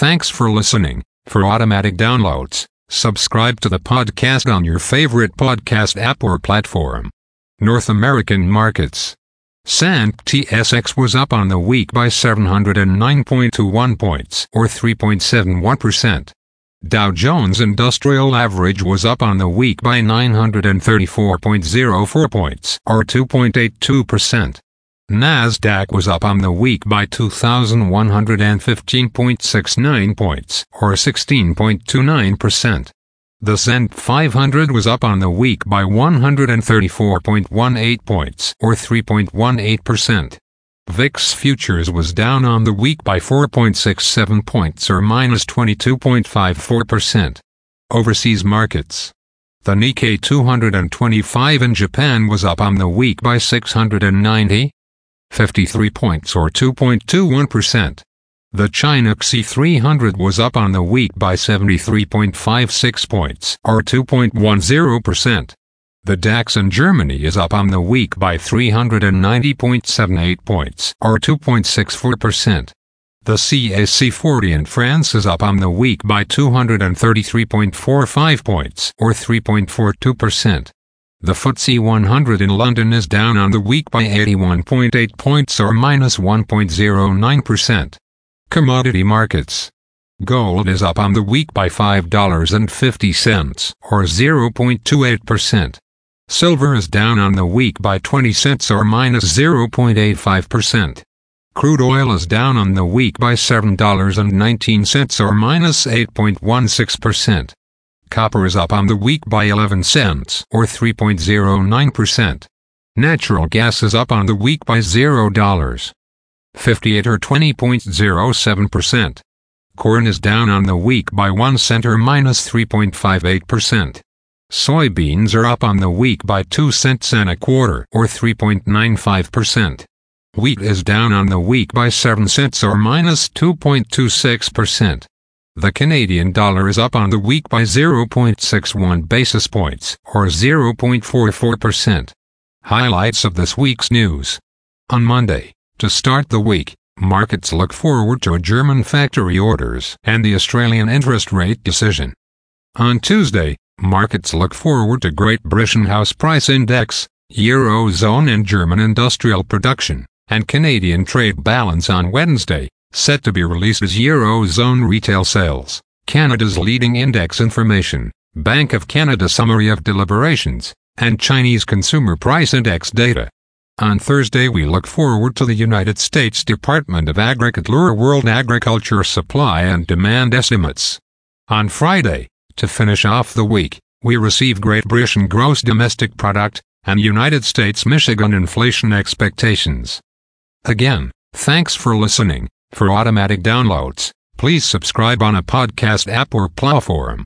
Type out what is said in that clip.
Thanks for listening. For automatic downloads, subscribe to the podcast on your favorite podcast app or platform. North American markets. S&P TSX was up on the week by 709.21 points or 3.71%. Dow Jones Industrial Average was up on the week by 934.04 points or 2.82%. Nasdaq was up on the week by 2115.69 points or 16.29%. The S&P 500 was up on the week by 134.18 points or 3.18%. VIX futures was down on the week by 4.67 points or minus 22.54%. Overseas markets. The Nikkei 225 in Japan was up on the week by 690, 53 points or 2.21%. The China CSI 300 was up on the week by 73.56 points or 2.10%. The DAX in Germany is up on the week by 390.78 points or 2.64%. The CAC 40 in France is up on the week by 233.45 points or 3.42%. The FTSE 100 in London is down on the week by 81.8 points or minus 1.09%. Commodity markets. Gold is up on the week by $5.50 or 0.28%. Silver is down on the week by 20 cents or minus 0.85%. Crude oil is down on the week by $7.19 or minus 8.16%. Copper is up on the week by 11 cents or 3.09%. Natural gas is up on the week by $0. 58 or 20.07%. Corn is down on the week by 1 cent or minus 3.58%. Soybeans are up on the week by 2 cents and a quarter or 3.95%. Wheat is down on the week by 7 cents or minus 2.26%. The Canadian dollar is up on the week by 0.61 basis points, or 0.44%. Highlights of this week's news. On Monday, to start the week, markets look forward to German factory orders and the Australian interest rate decision. On Tuesday, markets look forward to Great Britain House Price Index, Eurozone and German industrial production, and Canadian trade balance on Wednesday, set to be released as Eurozone retail sales, Canada's leading index information, Bank of Canada summary of deliberations, and Chinese consumer price index data. On Thursday, we look forward to the United States Department of Agriculture World Agriculture Supply and Demand estimates. On Friday, to finish off the week, we receive Great Britain gross domestic product and United States Michigan inflation expectations. Again, thanks for listening. For automatic downloads, please subscribe on a podcast app or platform.